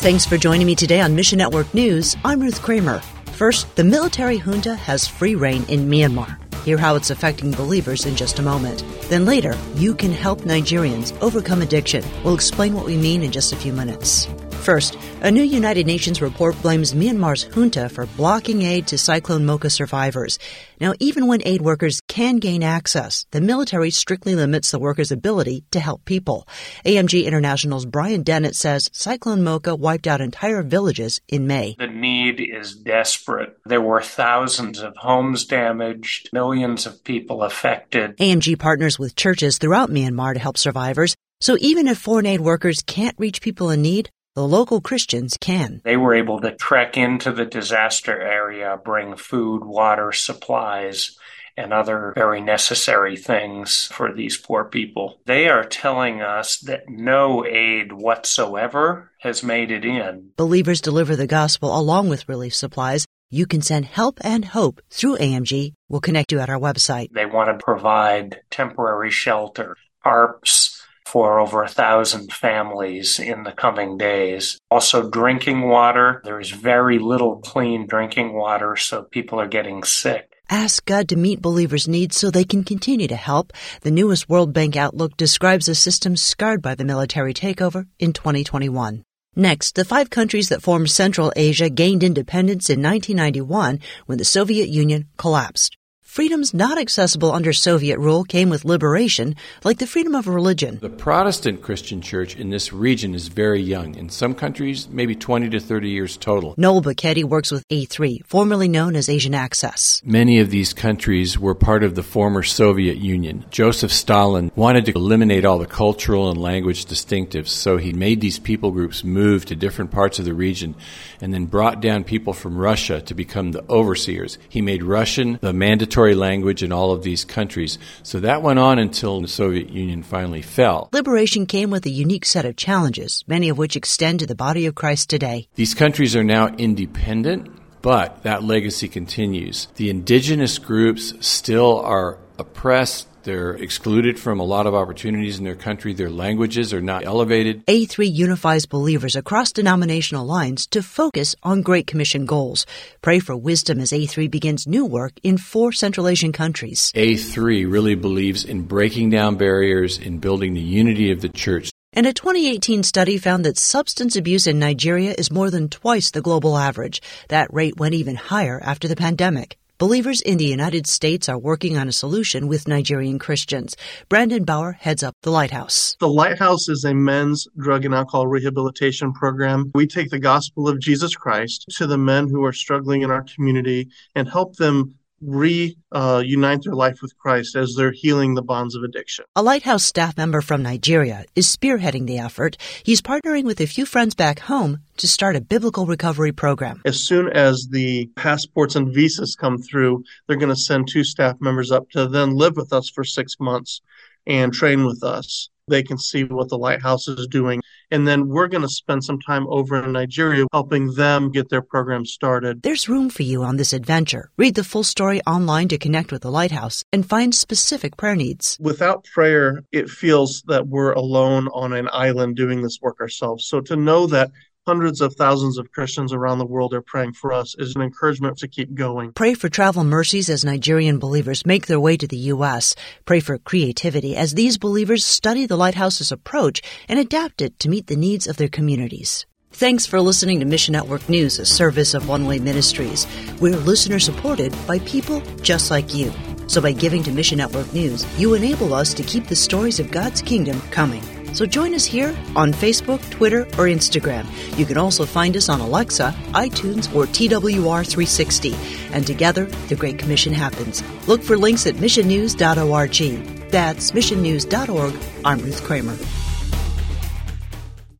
Thanks for joining me today on Mission Network News. I'm Ruth Kramer. First, the military junta has free rein in Myanmar. Hear how it's affecting believers in just a moment. Then later, you can help Nigerians overcome addiction. We'll explain what we mean in just a few minutes. First, a new United Nations report blames Myanmar's junta for blocking aid to Cyclone Mocha survivors. Now, even when aid workers can gain access, the military strictly limits the workers' ability to help people. AMG International's Brian Dennett says Cyclone Mocha wiped out entire villages in May. The need is desperate. There were thousands of homes damaged, millions of people affected. AMG partners with churches throughout Myanmar to help survivors. So even if foreign aid workers can't reach people in need, the local Christians can. They were able to trek into the disaster area, bring food, water, supplies, and other very necessary things for these poor people. They are telling us that no aid whatsoever has made it in. Believers deliver the gospel along with relief supplies. You can send help and hope through AMG. We'll connect you at our website. They want to provide temporary shelter, tarps, for over a thousand families in the coming days. Also, drinking water. There is very little clean drinking water, so people are getting sick. Ask God to meet believers' needs so they can continue to help. The newest World Bank Outlook describes a system scarred by the military takeover in 2021. Next, the five countries that formed Central Asia gained independence in 1991 when the Soviet Union collapsed. Freedoms not accessible under Soviet rule came with liberation, like the freedom of religion. The Protestant Christian church in this region is very young. In some countries, maybe 20 to 30 years total. Noel Bacchetti works with A3, formerly known as Asian Access. Many of these countries were part of the former Soviet Union. Joseph Stalin wanted to eliminate all the cultural and language distinctives, so he made these people groups move to different parts of the region and then brought down people from Russia to become the overseers. He made Russian the mandatory language in all of these countries. So that went on until the Soviet Union finally fell. Liberation came with a unique set of challenges, many of which extend to the body of Christ today. These countries are now independent, but that legacy continues. The indigenous groups still are oppressed, they're excluded from a lot of opportunities in their country. Their languages are not elevated. A3 unifies believers across denominational lines to focus on Great Commission goals. Pray for wisdom as A3 begins new work in four Central Asian countries. A3 really believes in breaking down barriers, in building the unity of the church. And a 2018 study found that substance abuse in Nigeria is more than twice the global average. That rate went even higher after the pandemic. Believers in the United States are working on a solution with Nigerian Christians. Brandon Bauer heads up the Lighthouse. The Lighthouse is a men's drug and alcohol rehabilitation program. We take the gospel of Jesus Christ to the men who are struggling in our community and help them reunite uh, their life with Christ as they're healing the bonds of addiction. A Lighthouse staff member from Nigeria is spearheading the effort. He's partnering with a few friends back home to start a biblical recovery program. As soon as the passports and visas come through, they're going to send two staff members up to then live with us for six months and train with us. They can see what the lighthouse is doing. And then we're going to spend some time over in Nigeria helping them get their program started. There's room for you on this adventure. Read the full story online to connect with the lighthouse and find specific prayer needs. Without prayer, it feels that we're alone on an island doing this work ourselves. So to know that hundreds of thousands of Christians around the world are praying for us is an encouragement to keep going. Pray for travel mercies as Nigerian believers make their way to the U.S. Pray for creativity as these believers study the Lighthouse's approach and adapt it to meet the needs of their communities. Thanks for listening to Mission Network News, a service of One Way Ministries. We're listener supported by people just like you. So by giving to Mission Network News, you enable us to keep the stories of God's kingdom coming. So join us here on Facebook, Twitter, or Instagram. You can also find us on Alexa, iTunes, or TWR360. And together, the Great Commission happens. Look for links at missionnews.org. That's missionnews.org. I'm Ruth Kramer.